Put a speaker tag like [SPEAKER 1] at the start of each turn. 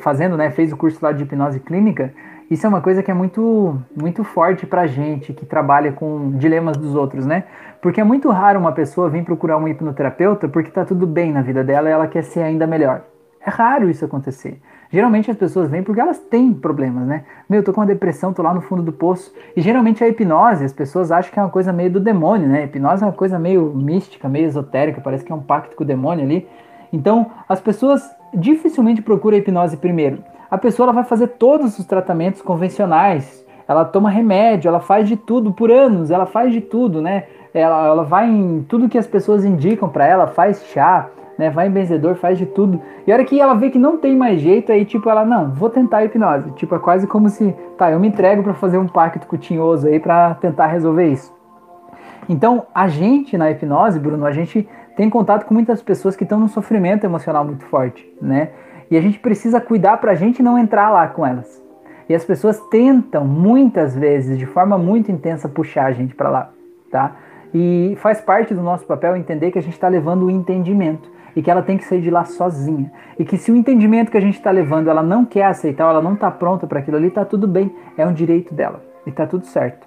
[SPEAKER 1] Fazendo, né, fez o curso lá de hipnose clínica, isso é uma coisa que é muito, muito forte pra gente que trabalha com dilemas dos outros, né? Porque é muito raro uma pessoa vir procurar um hipnoterapeuta porque tá tudo bem na vida dela e ela quer ser ainda melhor. É raro isso acontecer. Geralmente as pessoas vêm porque elas têm problemas, né? Meu, eu tô com uma depressão, tô lá no fundo do poço. E geralmente a hipnose, as pessoas acham que é uma coisa meio do demônio, né? A hipnose é uma coisa meio mística, meio esotérica, parece que é um pacto com o demônio ali. Então, as pessoas dificilmente procuram a hipnose primeiro a pessoa ela vai fazer todos os tratamentos convencionais. Ela toma remédio, ela faz de tudo por anos, ela faz de tudo, né? Ela, ela vai em tudo que as pessoas indicam para ela, faz chá, né? Vai em benzedor, faz de tudo. E a hora que ela vê que não tem mais jeito, aí tipo ela, não, vou tentar a hipnose. Tipo, é quase como se, tá, eu me entrego para fazer um pacto com o tinhoso aí para tentar resolver isso. Então, a gente na hipnose, Bruno, a gente tem contato com muitas pessoas que estão num sofrimento emocional muito forte, né? E a gente precisa cuidar para a gente não entrar lá com elas. E as pessoas tentam muitas vezes, de forma muito intensa, puxar a gente para lá, tá? E faz parte do nosso papel entender que a gente está levando o entendimento e que ela tem que sair de lá sozinha. E que se o entendimento que a gente está levando ela não quer aceitar, ela não está pronta para aquilo ali, tá tudo bem, é um direito dela e tá tudo certo.